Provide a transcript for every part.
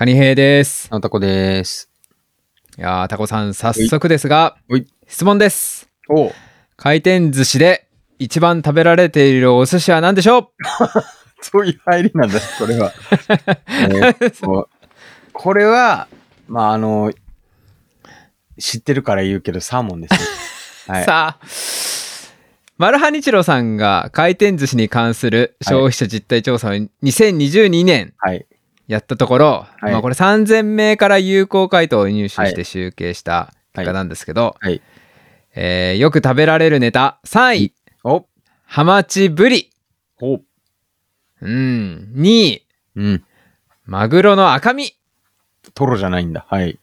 カニヘイです。あたこです。いやー、タコさん、早速ですが質問です。お回転寿司で一番食べられているお寿司は何でしょう？そういう入りなんだ、これは。これは、まあ、あの、知ってるから言うけど、サーモンですね。はい。さあ、マルハニチロさんが回転寿司に関する消費者実態調査を2022年はい。やったところ、はいまあこれ3000名から有効回答を入手して集計した結果なんですけど、はい。えーよく食べられるネタ3位、おハマチブリ。おうん。2位、うん。マグロの赤身。トロじゃないんだ。はい。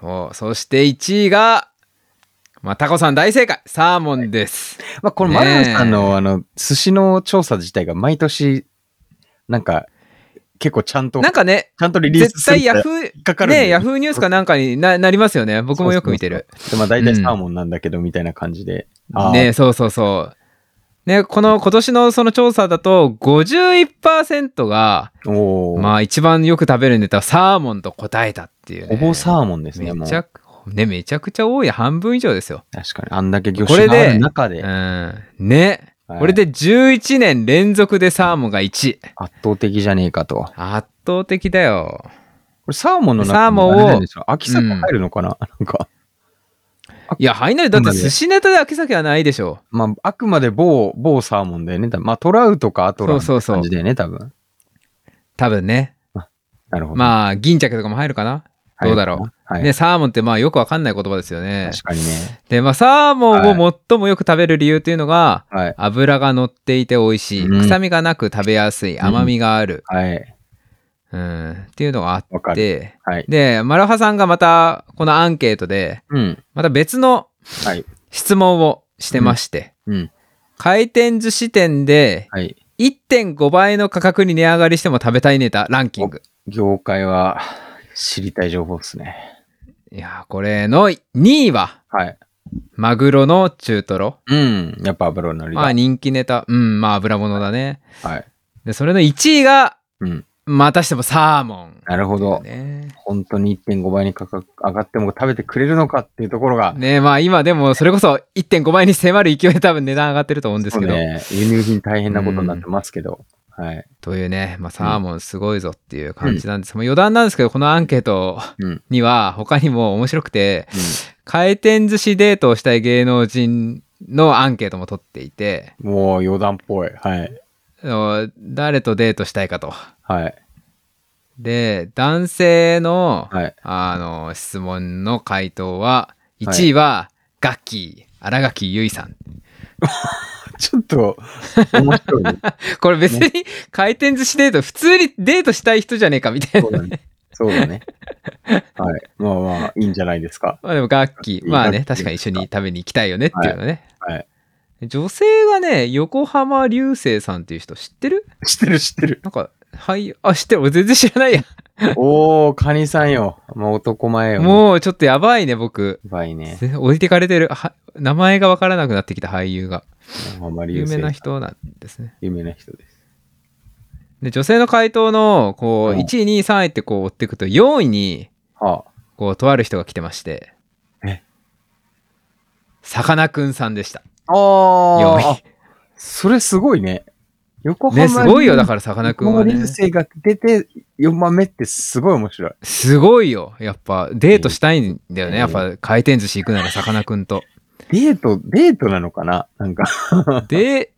そうそして1位が、まあ、タコさん大正解。サーモンです。まあ、このマラさんの、あの、寿司の調査自体が毎年、なんか、結構ちゃんと、なんかね、ちゃんとリリース絶対ヤフー、かかるね、ヤフーニュースかなんかにななりますよね。僕もよく見てる。そうそうそう。でまあ、大体サーモンなんだけど、みたいな感じで。あーね、そうそうそう。ね、この今年のその調査だと51%が、まあ一番よく食べるネタはサーモンと答えたっていう、ね。ほぼサーモンですね。めちゃく、ね、めちゃくちゃ多い半分以上ですよ。確かに。あんだけ魚これで種がある中で、うん。ね。はいこれで11年連続でサーモンが1位。圧倒的じゃねえかと。こ圧倒的だよ。れサーモンの中サーモンを秋鮭入るのかな、なんか。いや、入んない。だって寿司ネタで秋鮭はないでしょ。まあ、あくまで某、某サーモンだよね。まあ、トラウトかアトラみたいなそうそうそう感じだよね、多分。多分ね。なるほど。まあ、銀鮭とかも入るかな。どうだろう。う。はい。ね、サーモンってまあよくわかんない言葉ですよね。確かにね。で、まあ、サーモンを最もよく食べる理由っていうのが、はい。脂が乗っていて美味しい、うん臭みがなく食べやすい、甘みがある、はい。うん、っていうのがあ。って、はい。で、マルハさんがまたこのアンケートで、うん。また別のはい。質問をしてまして、うん。回転寿司店ではい。1.5倍の価格に値上がりしても食べたいネタランキング。業界は知りたい情報ですね。いやー、これの2位は、はい。マグロの中トロ。うん。やっぱ油のりだ。まあ人気ネタ。うん、まあ油物だね。はい。で、それの1位が、うん。またしてもサーモン。なるほど。ね本当に1.5倍に価格上がっても食べてくれるのかっていうところが、ねまあ今でもそれこそ1.5倍に迫る勢いで多分値段上がってると思うんですけど。ね、輸入品大変なことになってますけど、はい。というね、まあサーモンすごいぞっていう感じなんです。もう余談なんですけど、このアンケートうん。には他にも面白くて、回転寿司デートをしたい芸能人のアンケートも取っていて、うん。もう余談っぽい。はい。誰とデートしたいかと。はい。で、男性の、はい。あの、質問の回答は、1位は、ガッキー、新垣結衣さん。ちょっと、面白いね。これ別に回転寿司デート、普通にデートしたい人じゃねえかみたいな。そうだね。そうだね。はい。まあまあ、いいんじゃないですか。まあでもガッキー、まあね、確かに一緒に食べに行きたいよねっていうのね。はい。女性がね、横浜流星さんっていう人知ってる？知ってる知ってる。なんか、はい、あ、知ってる。俺全然知らないや。おー、カニさんよ。もう男前よ。う。もうちょっとやばいね、僕。やばいね。置いてかれてる。は名前がわからなくなってきた俳優が。あんまり有名な。人なんですね。有名な人です。で、女性の回答の、こう、うん1位、2位、3位ってこう追っていくと、4位に、はあ。こう、とある人が来てまして。え？さかなクンさんでした。あ4あ位。それすごいね。横浜ね、すごいよ、だからさかなクンはね流。星が出て4番目ってすごい面白い。すごいよ。やっぱ、デートしたいんだよね。えーやっぱ、回転寿司行くならさかなクンと。デート、デートなのかな？なんか、で、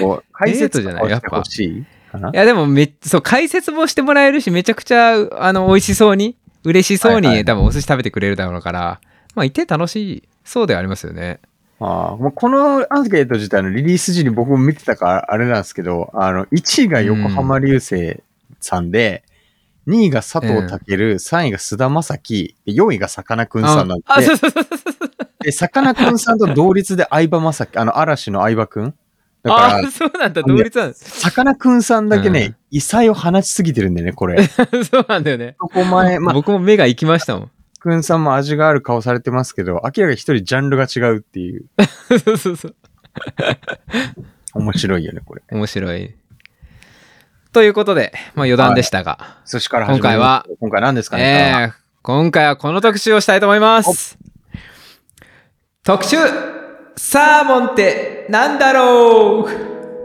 こう、解説デートじゃないとかしてほしいかな？いやでもめっそう、解説もしてもらえるし、めちゃくちゃ、あの、美味しそうに、嬉しそうに、はいはい。はい多分お寿司食べてくれるだろうから、まあ、いて楽しい、そうではありますよね。ああ、もうこのアンケート自体のリリース時に僕も見てたからあれなんですけど、あの、1位が横浜流星さんで、2位が佐藤健、3位が菅田将暉、で4位がさかなクンさんなんで、さかなクンさんと同率で相葉雅紀、あの、嵐の相葉くん？だかあら、そうなんだ、同率なんです。さかなクンさんだけうんね、異彩を放ちすぎてるんだよね、これ。そうなんだよね。そこ前、まあ、僕も目が行きましたもん。くんさんも味がある顔されてますけど、明らかに一人ジャンルが違うっていう、そうそうそう。面白いよね、これ。面白い。ということで、まあ余談でしたが、寿司から今回は、今回何ですかね、えー今回はこの特集をしたいと思います。特集サーモンってなんだろ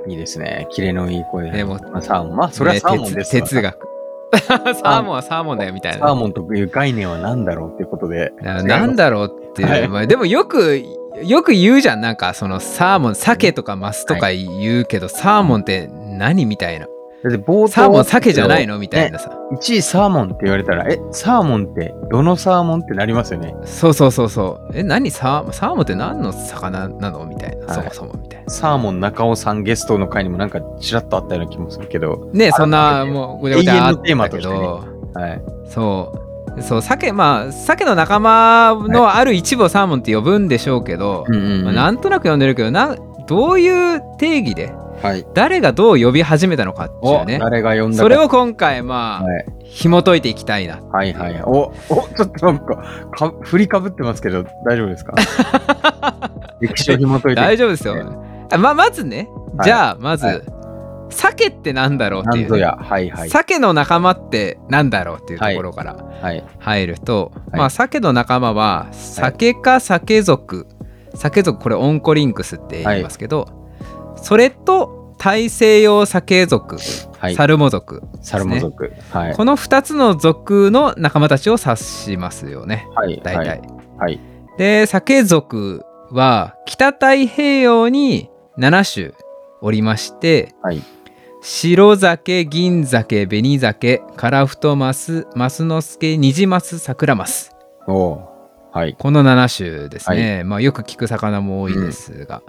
う？いいですね。キレのいい声で。でもまあ、サーモン。まあ、それはサーモンですわね哲哲学。サーモンはサーモンだよみたいな。サーモンという概念は何だろうっていうことで。ななんだろうっていう、はいまあでもよくよく言うじゃんなんかそのサーモン鮭とかマスとか言うけど、サーモンって何みたいなだって冒頭。サーモン鮭じゃないの？みたいなね。さ、1位サーモンって言われたら、え、サーモンってどのサーモンってなりますよね？そうそうそうそう。え何？サーサーモンって何の魚なの？みたいな、はい。そもそもみたいな。サーモン中尾さんゲストの回にもなんかちらっとあったような気もするけど。ねそんなあもうごちゃごちゃあっ永遠のテーマたけとしてね。ど、はい。そう。そう鮭まあ鮭の仲間のある一部をサーモンって呼ぶんでしょうけど、うんうん、まあ、なんとなく呼んでるけどなどういう定義ではい。誰がどう呼び始めたのかっていうね。誰が呼んだか。それを今回まあ、はい。紐解いていきたいな。はいはい。お、お、ちょっとなんか、か振りかぶってますけど、大丈夫ですか？歴史を紐解いて。大丈夫ですよ、あままずねはい。じゃあまず、はい。鮭ってなんだろうっていうね。はいはい。鮭の仲間ってなんだろうっていうところからはい。入ると、はい。まあ鮭の仲間は鮭か鮭属鮭属これオンコリンクスって言いますけど、それと大西洋鮭属、はい。サルモ属サルモ族。はい。この2つの属の仲間たちを指しますよねはい。大体。はい。はい。で鮭属は北太平洋に7種おりましてはい。白鮭銀鮭紅鮭カラフトマスマスノスケニジマスサクラマスおーはい。この7種ですね、まあ、よく聞く魚も多いですが、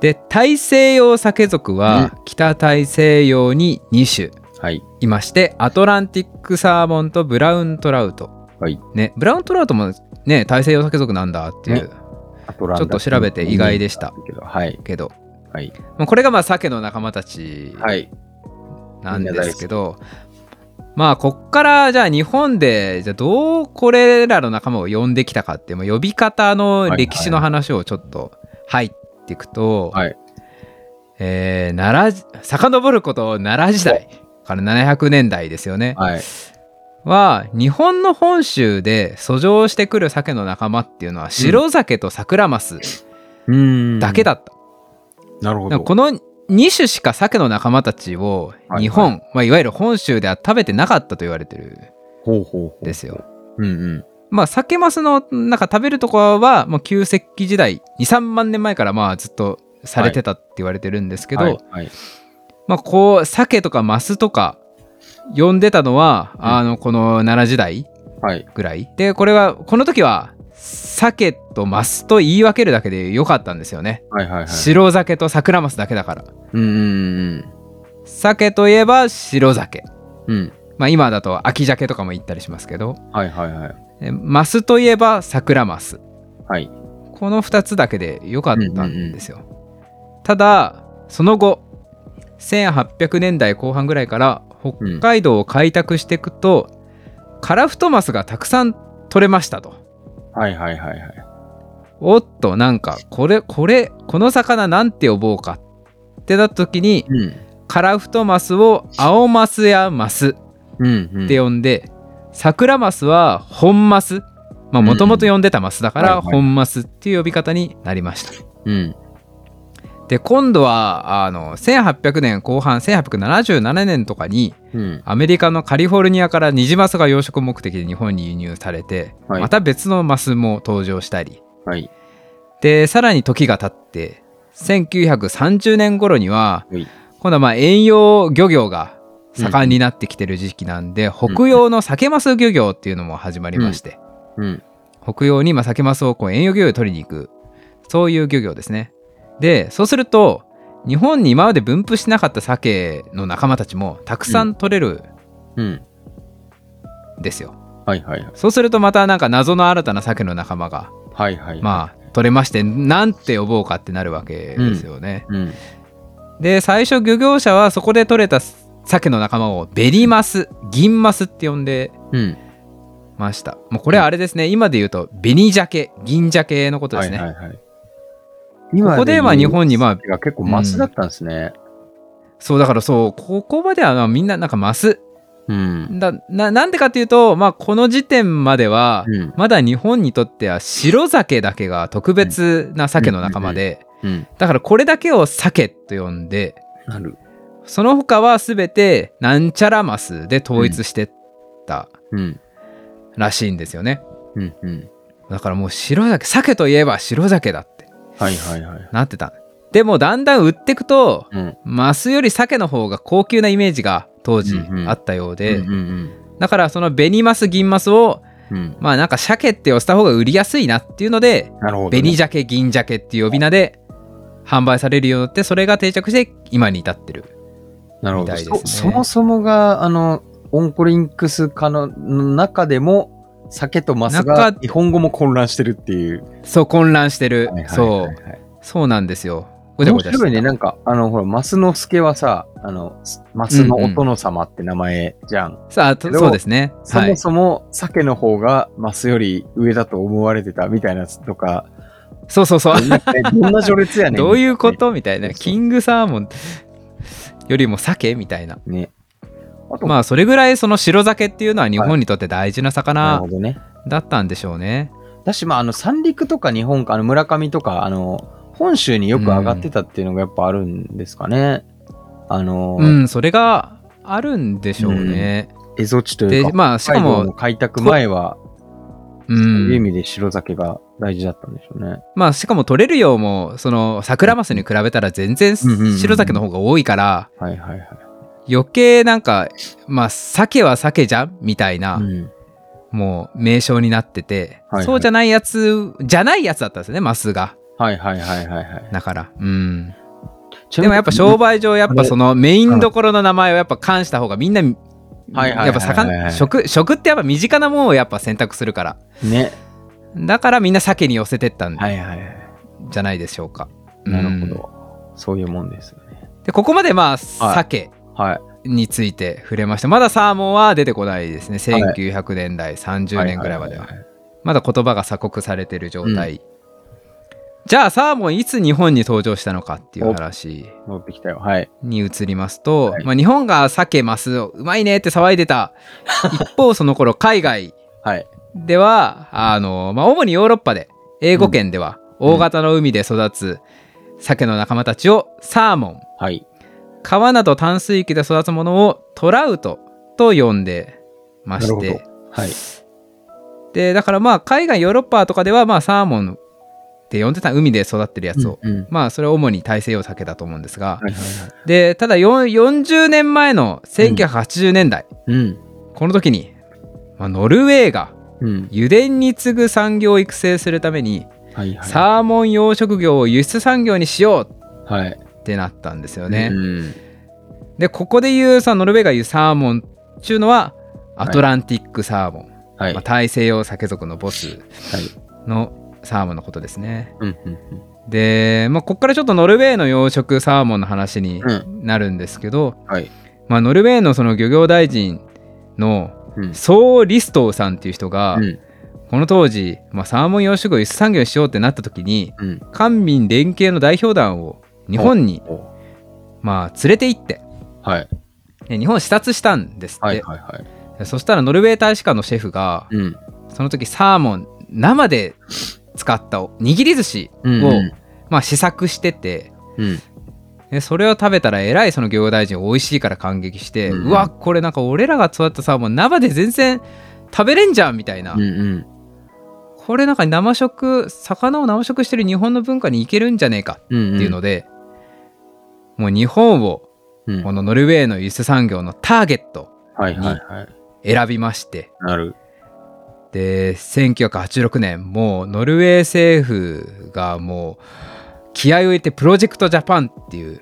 で大西洋鮭属は北大西洋に2種はい。いましてアトランティックサーモンとブラウントラウトはい。ねブラウントラウトもね大西洋鮭属なんだっていう、ねちょっと調べて意外でした。けどはい。けど、はい。まあ、これがまあ鮭の仲間たちはい。なんですけど、まあこっからじゃあ日本でじゃあどうこれらの仲間を呼んできたかっていうまあ呼び方の歴史の話をちょっと入っていくと、はい。えー奈良遡ること奈良時代から700年代ですよね。はい。は日本の本州で遡上してくる鮭の仲間っていうのは白鮭とサクラマス。だけだった。なるほど。この2種しか鮭の仲間たちをはい日本、いまあ、いわゆる本州では食べてなかったと言われてるほうほうほう。ですよ。うんうん。まあ鮭マスのなんか食べるところはもう旧石器時代23万年前からまあずっとされてたって言われてるんですけど、はい。はい。まあこう鮭とかマスとか呼んでたのは、うんあのこの奈良時代はい。ぐらいでこれはこの時は鮭とマスと言い分けるだけでよかったんですよね、はいはいはい。白鮭と桜マスだけだからうんうん鮭といえば白鮭うん。うん。まあ今だと秋鮭とかも言ったりしますけどはいはいはい。えマスといえば桜マスはい。この2つだけでよかったんですよ、ただその後1800年代後半ぐらいから北海道を開拓していくと、カラフトマスがたくさん取れましたとはいはいはいはい。おっとなんかこれこれこの魚なんて呼ぼうかってなった時にうん。カラフトマスを青マスやマスうんうん。って呼んで、桜マスは本マスまあもともと呼んでたマスだから本マスっていう呼び方になりました。うん。で今度はあの1800年後半1877年とかにうん。アメリカのカリフォルニアからニジマスが養殖目的で日本に輸入されて、はいまた別のマスも登場したりはい。でさらに時が経って1930年頃にははい今度はまあ遠洋漁業が盛んになってきてる時期なんで、北洋のサケマス漁業っていうのも始まりまして、うん。北洋にまあサケマスをこう遠洋漁業で取りに行くそういう漁業ですねでそうすると日本に今まで分布しなかった鮭の仲間たちもたくさん取れるうん。んですよ、はいはいはい。そうするとまたなんか謎の新たな鮭の仲間がはいはい。まあ取れましてなんて呼ぼうかってなるわけですよね、うん。で最初漁業者はそこで取れた鮭の仲間をベリマス銀マスって呼んでうん。ましたもうこれはあれですね今で言うと紅鮭銀鮭のことですね、はいはいはい。今ここでまあ日本にまあが結構マスだったんですね。そうだからそうここまではまあみんななんかマスうん。だななんでかっていうと、まあ、この時点まではうん。まだ日本にとっては白酒だけが特別な鮭の仲間でうん。だからこれだけを鮭と呼んでなる。その他は全てなんちゃらマスで統一してったうん。らしいんですよねうん。うん。だからもう白鮭鮭といえば白鮭だってはいはいはい。なってたでもだんだん売ってくとうん。マスより鮭の方が高級なイメージが当時あったようで、だからその紅マス銀マスをうん。うん。まあなんか鮭って押した方が売りやすいなっていうのでね。紅鮭銀鮭っていう呼び名で販売されるようになってそれが定着して今に至ってるなるほど、ね。そ。そもそもが、あの、オンコリンクス化の中でも、酒とマスが中日本語も混乱してるっていう。そう混乱してる、はいはいはいそうはい。そう。なんですよ。ごちゃご面白いね。なんか、あの、ほら、マスの助はさ、あの、マスのお殿様って名前じゃん。さあそうですね。そはい。もそも、鮭の方がマスより上だと思われてたみたいなやつとか、そうそうそう。どんな序列やねん。どういうこと？みたいな。キングサーモンよりも鮭みたいなね。あと、まあそれぐらいその白鮭っていうのは日本にとって大事な魚。だったんでしょうねだし、まあ、あの、三陸とか日本か、あの、村上とか、あの、本州によく上がってたっていうのがやっぱあるんですかね。あの、うんそれがあるんでしょうね、蝦夷地というでか、まあしかも開拓前は、うそういうん意味で白鮭が大事だったんでしょうね。まあしかも取れる量もその桜マスに比べたら全然白鮭の方が多いからはいはいはい。余計なんかまあ鮭は鮭じゃんみたいな、うんもう名称になってて、はいはいそうじゃないやつじゃないやつだったんですよねマスがはいはいはいはいはい。だからうんでもやっぱ商売上やっぱそのメインどころの名前をやっぱ冠した方がみんなはいはいはいやっぱ魚食食ってやっぱ身近なものをやっぱ選択するからね。だからみんな鮭に寄せてったんはいはいはい。じゃないでしょうか。なるほうんど。そういうもんですよね。でここまでまあ鮭はい。について触れましたまだサーモンは出てこないですねはい1900年代30年ぐらいまではいいいまだ言葉が鎖国されてる状態、じゃあサーモンいつ日本に登場したのかっていう話戻ってきたよ。はい。に移りますと、はいまあ、日本が鮭マスをうまいねって騒いでた 一方その頃海外はい。ではあの、まあ、主にヨーロッパで英語圏では大型の海で育つ鮭の仲間たちをサーモンはい。川など淡水域で育つものをトラウトと呼んでまして。はい。でだからまあ海外ヨーロッパとかではまあサーモンって呼んでた海で育ってるやつを、うんうんまあそれは主に大西洋鮭だと思うんですが、はいはいはい。でただよん40年前の1980年代、うん。この時に、まあ、ノルウェーがうん。油田に次ぐ産業を育成するために、はいはい。サーモン養殖業を輸出産業にしようはい。ってなったんですよね。うん。でここで言うさノルウェーが言うサーモンっていうのはアトランティックサーモン、はい。まあ、大西洋鮭属のボスはい。のサーモンのことですね。うんうんで、まあ、ここからちょっとノルウェーの養殖サーモンの話にうん。なるんですけど、はい。まあ、ノルウェーのその漁業大臣のうん。ソー・リストウさんっていう人が、うん。この当時、まあ、サーモン養殖を輸出産業にしようってなった時にうん。官民連携の代表団を日本に、おまあ、連れて行ってはい。で日本を視察したんですって、はいはいはい。でそしたらノルウェー大使館のシェフがうん。その時サーモン生で使った握り寿司を、うんまあ、試作しててうん。でそれを食べたらえらいその漁業大臣美味しいから感激して、ううんわこれなんか俺らが育ったサーモン生で全然食べれんじゃんみたいな、うんうん。これなんか生食魚を生食してる日本の文化にいけるんじゃねえかうん。っていうので、もう日本をうん。このノルウェーの輸出産業のターゲットはいはいはい。選びましてなる。で1986年もうノルウェー政府がもう気合を入れてプロジェクトジャパンっていう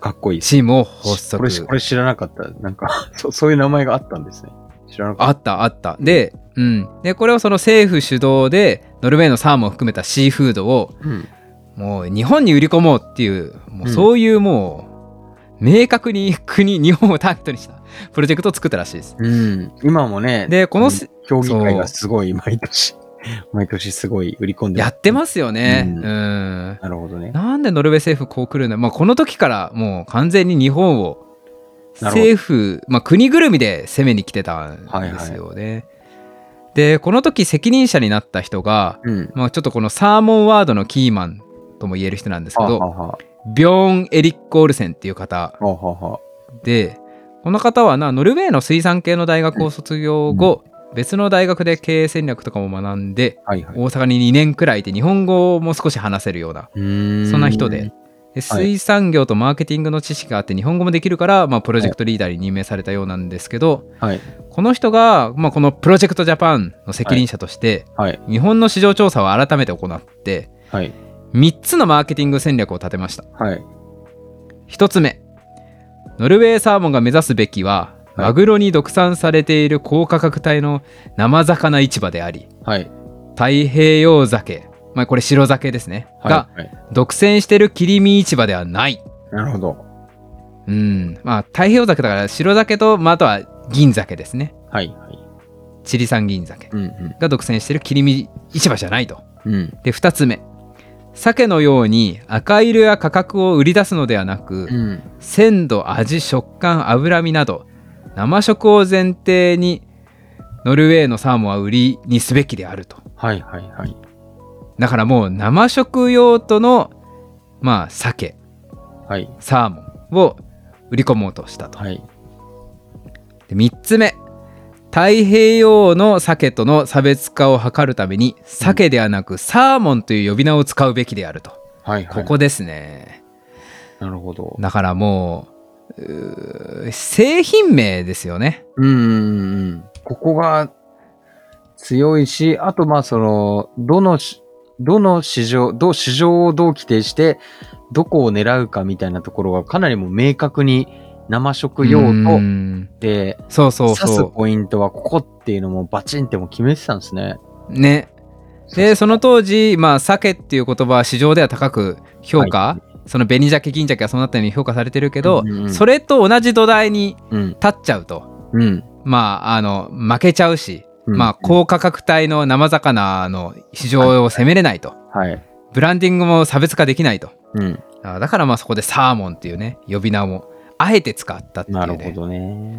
かっこいい。チームを発これ、足これ知らなかった。なんか、そそういう名前があったんですね。知らなかっあったあったで,、うん、でこれをその政府主導でノルウェーのサーモンを含めたシーフードをた。うん。もう日本に売り込もうっていうもううんそういうもう明確に国日本をターゲットにしたプロジェクトを作ったらしいです。うん。今もね、でこのせ競技会がすごい毎年毎年すごい売り込んでやってますよね。ううんん。なるほどね。なんでノルウェー政府こう来るんだまあこの時からもう完全に日本を政府、まあ国ぐるみで攻めに来てたんですよね。で、この時責任者になった人が、うん。まあちょっとこのサーモンワードのキーマンとも言える人なんですけど、はあはあはビョーン・エリック・オールセンっていう方で、この方はな、ノルウェーの水産系の大学を卒業後、別の大学で経営戦略とかも学んで、あはいはい。大阪に2年くらいで日本語も少し話せるような、そんな人で。で水産業とマーケティングの知識があって日本語もできるから、まあ、プロジェクトリーダーに任命されたようなんですけど、はい。この人が、まあ、このプロジェクトジャパンの責任者として、はい。日本の市場調査を改めて行ってはい。3つのマーケティング戦略を立てましたはい。1つ目ノルウェーサーモンが目指すべきははいマグロに毒産されている高価格帯の生魚市場でありはい。太平洋酒、まあ、これ白酒ですね、がはい。はい。独占している切り身市場ではないなるほど。うんまあ太平洋酒だから白酒と、まあ、あとは銀酒ですねはい。はい。チリ産銀酒。が独占している切り身市場じゃないとうん。で2つ目鮭のように赤色や価格を売り出すのではなく、うん。鮮度味食感脂身など生食を前提にノルウェーのサーモンは売りにすべきであるとはいはいはい。だからもう生食用途のまあ鮭はい。サーモンを売り込もうとしたとはい。で3つ目太平洋の鮭との差別化を図るために鮭ではなくサーモンという呼び名を使うべきであるとはいはい。ここですねなるほど。だからもう製品名ですよねうん。ここが強いし、あとまあその、どのし、どの市場、どう市場をどう規定して、どこを狙うかみたいなところがかなりもう明確に生食用うとん。で、そうそう指すそポイントはここっていうのもバチンってもう決めてたんですね。うねでその当時まあ鮭っていう言葉は市場では高く評価、はその紅鮭銀鮭がそうなったように評価されてるけど、うんうんうん。それと同じ土台にうん。立っちゃうと。うん。まああの負けちゃうし、うん。まあ高価格帯の生魚の市場を攻めれないと、はい。ブランディングも差別化できないと。うん。あだからまあそこでサーモンっていうね呼び名をあえて使ったっていうねなるほどね。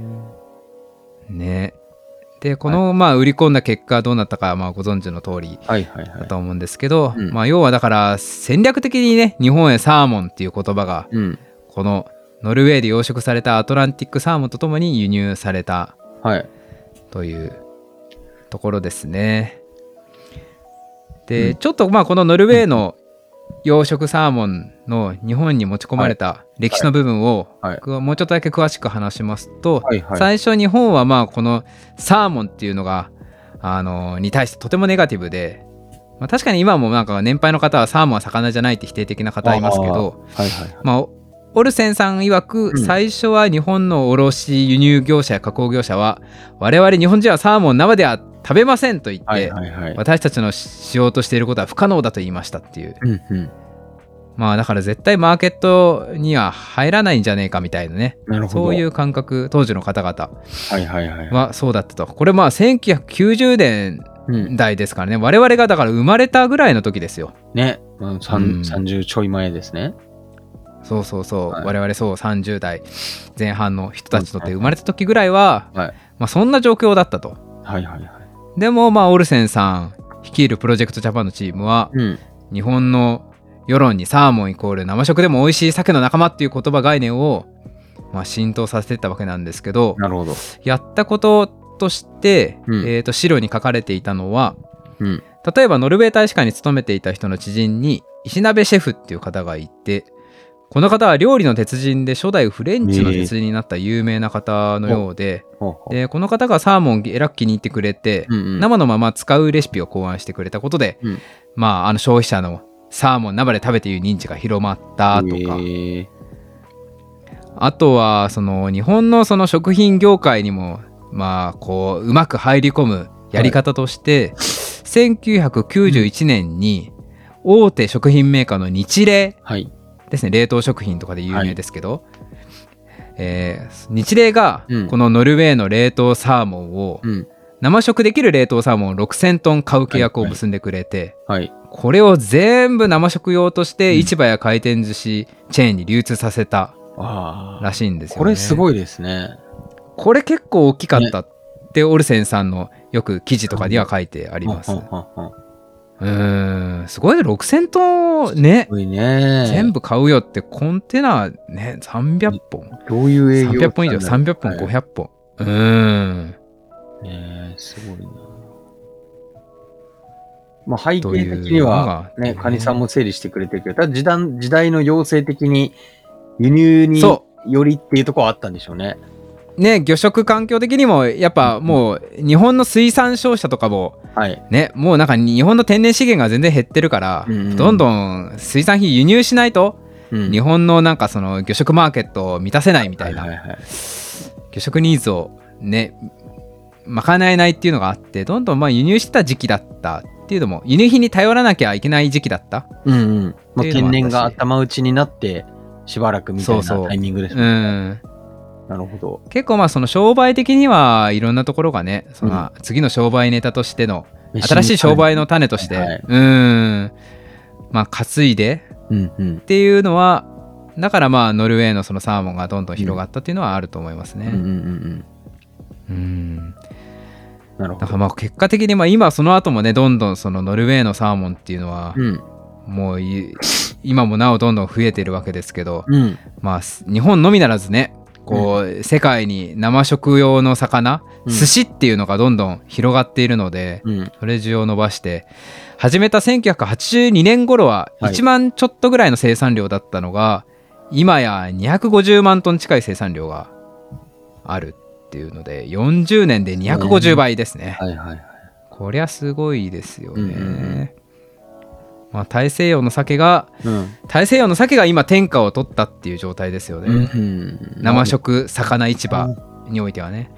ねでこのまあ売り込んだ結果どうなったかまあご存知の通りはいはいはい。だと思うんですけど、うんまあ要はだから戦略的にね日本へサーモンっていう言葉がうん。このノルウェーで養殖されたアトランティックサーモンとともに輸入されたはい。というところですね。で、うんちょっとまあこのノルウェーの養殖サーモンの日本に持ち込まれた歴史の部分をもうちょっとだけ詳しく話しますと。最初日本はまあこのサーモンっていうのがあのに対してとてもネガティブで、まあ、確かに今もなんか年配の方はサーモンは魚じゃないって否定的な方いますけど。まあオルセンさん曰くうん最初は日本の卸輸入業者や加工業者は我々日本人はサーモン生では食べませんと言って。私たちのしようとしていることは不可能だと言いましたっていううんうん。まあだから絶対マーケットには入らないんじゃねえかみたいなね。そういう感覚当時の方々はいはいはい。はそうだったとこれまあ1990年うん。代ですからね我々がだから生まれたぐらいの時ですよね。うん30ちょい前ですね。そうそうそう、はい我々そう30代前半の人たちとって生まれた時ぐらいは、はいまあ、そんな状況だったとはいはいはい。でもまあオルセンさん率いるプロジェクトジャパンのチームはうん。日本の世論にサーモンイコール生食でも美味しい鮭の仲間っていう言葉概念を、まあ、浸透させていったわけなんですけどなるほど。やったこととして、うんえー、と資料に書かれていたのはうん。例えばノルウェー大使館に勤めていた人の知人に石鍋シェフっていう方がいてこの方は料理の鉄人で初代フレンチの鉄人になった有名な方のようで,、ほうほうでこの方がサーモンえらく気に入ってくれて、うんうん。生のまま使うレシピを考案してくれたことで、うんまああの消費者のサーモン生で食べている認知が広まったとか、あとはその日本のその食品業界にもまあこううまく入り込むやり方として、1991年に大手食品メーカーの日霊はい。ですね。冷凍食品とかで有名ですけど、えー日霊がうん。このノルウェーの冷凍サーモンを、うん。生食できる冷凍サーモン6000トン買う契約を結んでくれて、はい。これを全部生食用として市場や回転寿司チェーンに流通させた。らしいんですよね。これすい。ごいですね。これ結構大きかったって、オルセンさんのよく記事とかには書いてあります。ううんすごいね、6000トンねね。全部買うよってコンテナね、300本。どういう営業300本以上、300本、はい500本。うーん。ねえすごいな。まあ背景的にはね、ねカニさんも整理してくれてるけど、ただ時代時代の要請的に輸入にそよりっていうところはあったんでしょうね。ね、魚食環境的にも、やっぱもう、日本の水産商社とかも、はい。ね、もうなんか日本の天然資源が全然減ってるから、うんうんどんどん水産品輸入しないと、うん。日本のなんかその魚食マーケットを満たせないみたいな、はいはいはい。魚食ニーズをね賄えないっていうのがあってどんどんまあ輸入してた時期だったっていうのも輸入品に頼らなきゃいけない時期だった？うんうん。もあったし天然が頭打ちになって、しばらくみたいなタイミングですうね。んなるほど。結構まあその商売的にはいろんなところがねその次の商売ネタとしての新しい商売の種として、うんまあ担いでうんうんっ。ていうのはだからまあノルウェーのそのサーモンがどんどん広がったっていうのはあると思いますね。うんうんうんうん。うんなるほど。だからまあ結果的にまあ今その後もねどんどんそのノルウェーのサーモンっていうのはうん。もうい今もなおどんどん増えてるわけですけどうん。まあす日本のみならずねこう世界に生食用の魚うん寿司っていうのがどんどん広がっているのでうん。それ需要を伸ばして始めた1982年頃ははい1万ちょっとぐらいの生産量だったのが今や250万トン近い生産量があるっていうので40年で250倍ですね。はいはいはい。こりゃすごいですよね。うんうんうんまあ、大西洋の鮭がうん。大西洋の鮭が今天下を取ったっていう状態ですよね。うん生食魚市場においてはね。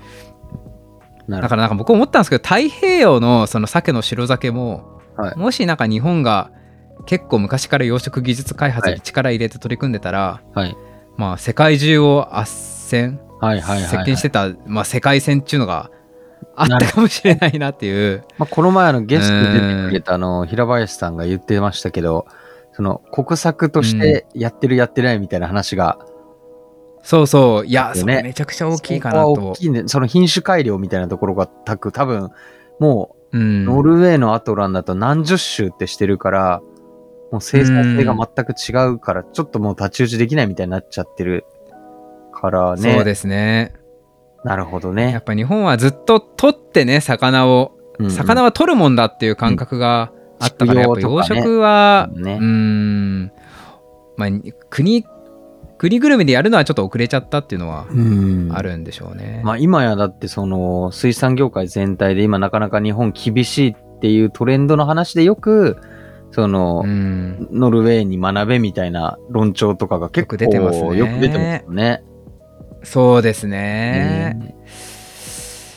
だからなんか僕思ったんですけど太平洋のその鮭の白鮭も、はいもしなんか日本が結構昔から養殖技術開発に力入れて取り組んでたら、ど。はい。まあ世界中を斡旋はいはいはい、はい。席巻してた、まあ、世界線っていうのがあったかもしれないなっていう。まあ、この前あのゲストで出てくれたあの平林さんが言ってましたけど、その国策としてやってるやってないみたいな話が、そうそういやねそれめちゃくちゃ大きいかなそこは大と。きいね。その品種改良みたいなところがたく、多分、もううんノルウェーのアトランだと何十種ってしてるから、もう生産性が全く違うから、ちょっともう太刀打ちできないみたいになっちゃってるからね。そうですね。なるほどやねっ。ぱ日本はずっと取ってね魚を、うん魚は取るもんだっていう感覚があったから、やっぱ養殖は、ねうーんまあ国国ぐるみでやるのはちょっと遅れちゃったっていうのはうんあるんでしょうね。まあ今やだってその水産業界全体で今なかなか日本厳しいっていうトレンドの話でよく、その、うんノルウェーに学べみたいな論調とかが結構よく出てますねよく出てますよね。そうですね。うん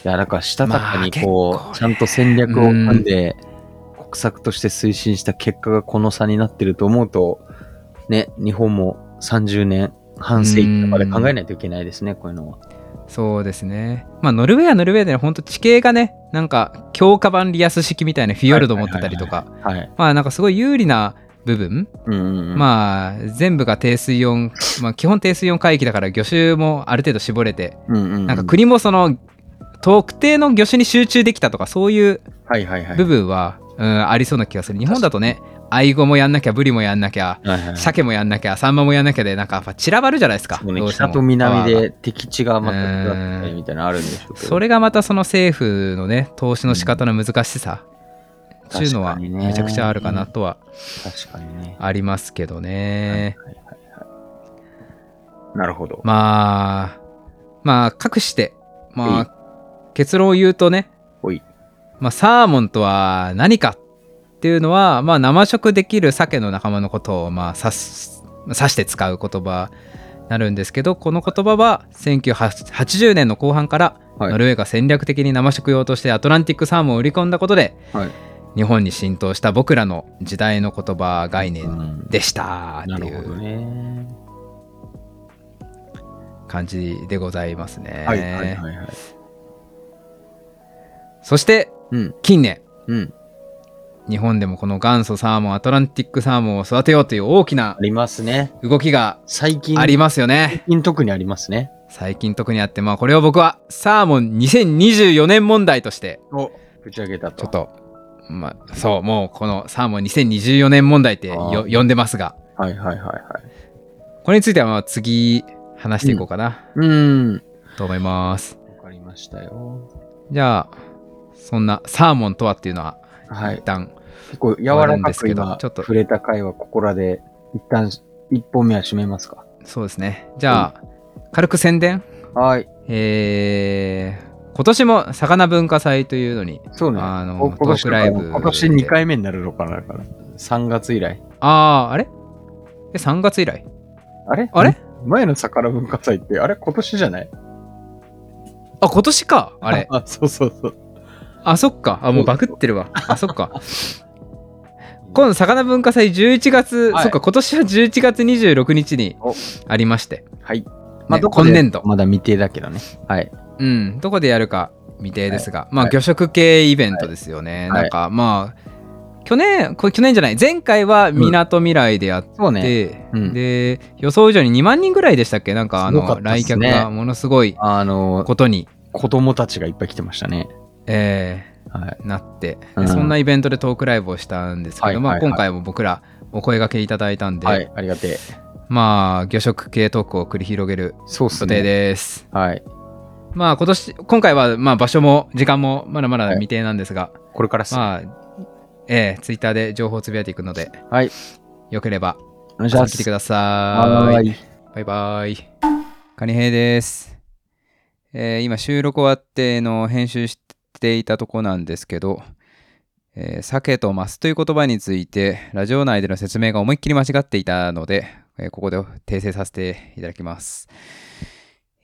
いや、だからしたたかにまあこう、結構ねちゃんと戦略を組んで、国策として推進した結果がこの差になってると思うと、ね、日本も30年、半世紀とかで考えないといけないですね、こういうのは。そうですね。まあノルウェーはノルウェーで本当地形がねなんか強化版リアス式みたいなフィヨルド持ってたりとかはい。まあなんかすごい有利な部分、うんうんうん。まあ全部が低水温、まあ、基本低水温海域だから魚種もある程度絞れてうんうんうん、なんか国もその特定の魚種に集中できたとかそういうはいはいはい。部分は、うん、ありそうな気がする。日本だとねアイゴもやんなきゃブリもやんなきゃはいはい鮭もやんなきゃサンマもやんなきゃでなんかやっぱ散らばるじゃないですかね、北と南で敵地がまたみたいなのあるんでしょう。それがまたその政府のね投資の仕方の難しさっていうのはめちゃくちゃあるかなとは。ありますけどね。なるほど。まあまあかくしてまあ結論を言うとね。まあ、サーモンとは何かっていうのは、まあ、生食できる鮭の仲間のことを、まあ、指す指して使う言葉になるんですけどこの言葉は1980年の後半からはいノルウェーが戦略的に生食用としてアトランティックサーモンを売り込んだことではい。日本に浸透した僕らの時代の言葉概う念んでしたっていなるほどうね。感じでございますね。はいはいはいはい。そそしてうん。近年うん。日本でもこの元祖サーモンアトランティックサーモンを育てようという大きなありますね。動きが最近、ありますよね最近特にありますね。最近特にあってまあこれを僕はサーモン2024年問題としてお、打ち上げたと。ちょっとまあそうもうこのサーモン2024年問題ってよ呼んでますがはいはいはいはい。これについてはまあ次話していこうかなうーん。と思います、わかりましたよ。じゃあそんなサーモンとはっていうのははい一。旦結構柔らかんですけどく今ちょっと触れた回はここらで一旦一本目は締めますか。そうですねじゃあ軽く宣伝？はい。えー、今年も魚文化祭というのにそうね。あのこ今年トークライブ今年2回目になるのかなだから。3月以来。あああれ？え3月以来？あれ？あれ？前の魚文化祭って、あれ？今年じゃない？あ今年か。あれ。あ、そうそうそう。あそっか。あもうバグってるわ。あそっか。今度魚文化祭11月、はい。そっか今年は11月26日にお。ありまして。はい。まあどこで今年度。まだ未定だけどね。はい。うんどこでやるか未定ですが、まあはい魚食系イベントですよね、はいなんかまあ去年これ去年じゃない前回はみなとみらいでやって、そうね。うんで予想以上に2万人ぐらいでしたっけ？なんかあのね客がものすごいあの、ことに、子供たちがいっぱい来てましたね。えはい。ーなって、うんそんなイベントでトークライブをしたんですけど、まあ、はいはいはい今回も僕らお声掛けいただいたんで、はい。ありがてえ。まあ魚食系トークを繰り広げる予定そうっすね。です。はい。まあ今年今回はまあ場所も時間もまだまだ未定なんですが、これから。まあええツイッターで情報をつぶやいていくのではい。よければお願いしますてく。ださい。バイバイ。カニヘイです。えー今収録終わっての編集していたとこなんですけど、えー鮭とマスという言葉についてラジオ内での説明が思いっきり間違っていたので、えーここで訂正させていただきます。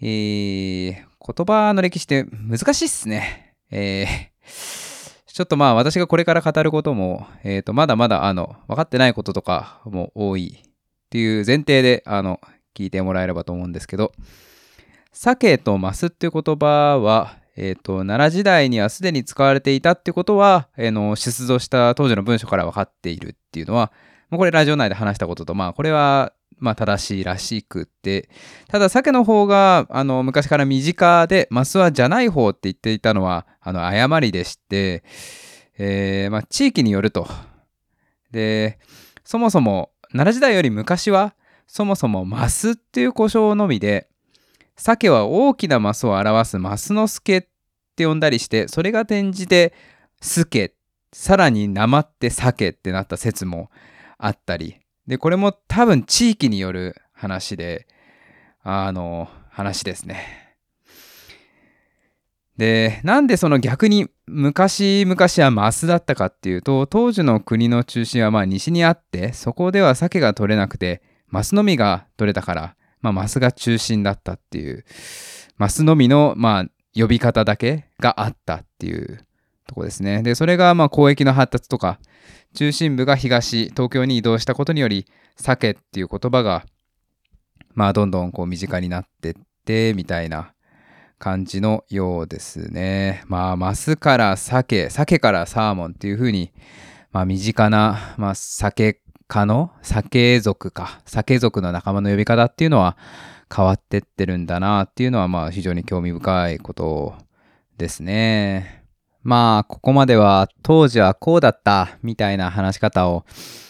えー言葉の歴史って難しいっすね。えーちょっとまあ私がこれから語ることも、えーとまだまだあの分かってないこととかも多いっていう前提であの聞いてもらえればと思うんですけど鮭とマスっていう言葉は、えー、と奈良時代にはすでに使われていたってことは、えーの出土した当時の文書から分かっているっていうのはもうこれラジオ内で話したこととまあこれはまあ正しいらしくって。ただ鮭の方があの昔から身近でマスはじゃない方って言っていたのはあの誤りでして、えーまあ、地域によると。でそもそも奈良時代より昔はそもそもマスっていう呼称のみで鮭は大きなマスを表すマスの助って呼んだりしてそれが転じて助さらになまって鮭ってなった説もあったりでこれも多分地域による話であの話ですね。でなんでその逆に昔々はマスだったかっていうと当時の国の中心はまあ西にあってそこでは鮭が取れなくてマスのみが取れたから、まあ、マスが中心だったっていうマスのみのまあ呼び方だけがあったっていうとこですね。でそれがまあ交易の発達とか中心部が東東京に移動したことにより鮭っていう言葉がまあどんどんこう身近になってってみたいな感じのようですね。まあ、マスから鮭、鮭からサーモンっていう風に、まあ、身近な、まあ、鮭科の鮭族か、鮭族の仲間の呼び方っていうのは変わってってるんだなっていうのは、まあ、非常に興味深いことですね。まあ、ここまでは当時はこうだったみたいな話し方を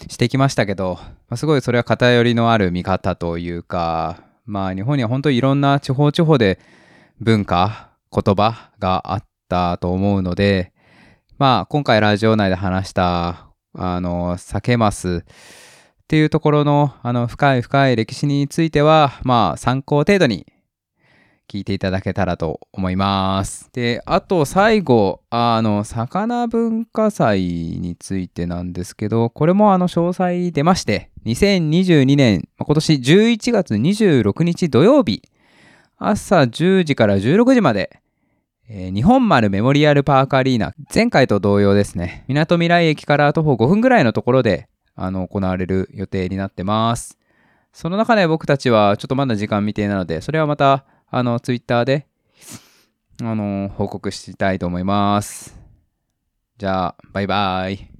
してきましたけど、まあ、すごいそれは偏りのある見方というか、まあ、日本には本当にいろんな地方地方で文化言葉があったと思うのでまあ今回ラジオ内で話したあの酒マスっていうところのあの深い深い歴史についてはまあ参考程度に聞いていただけたらと思います。であと最後あの魚文化祭についてなんですけどこれもあの詳細出まして2022年今年11月26日土曜日朝10時から16時まで、えー日本丸メモリアルパークアリーナ前回と同様ですねみなとみらい駅から徒歩5分ぐらいのところであの行われる予定になってますその中で僕たちはちょっとまだ時間未定なのでそれはまたあの、ツイッターで、あの、報告したいと思います。じゃあ、バイバイ。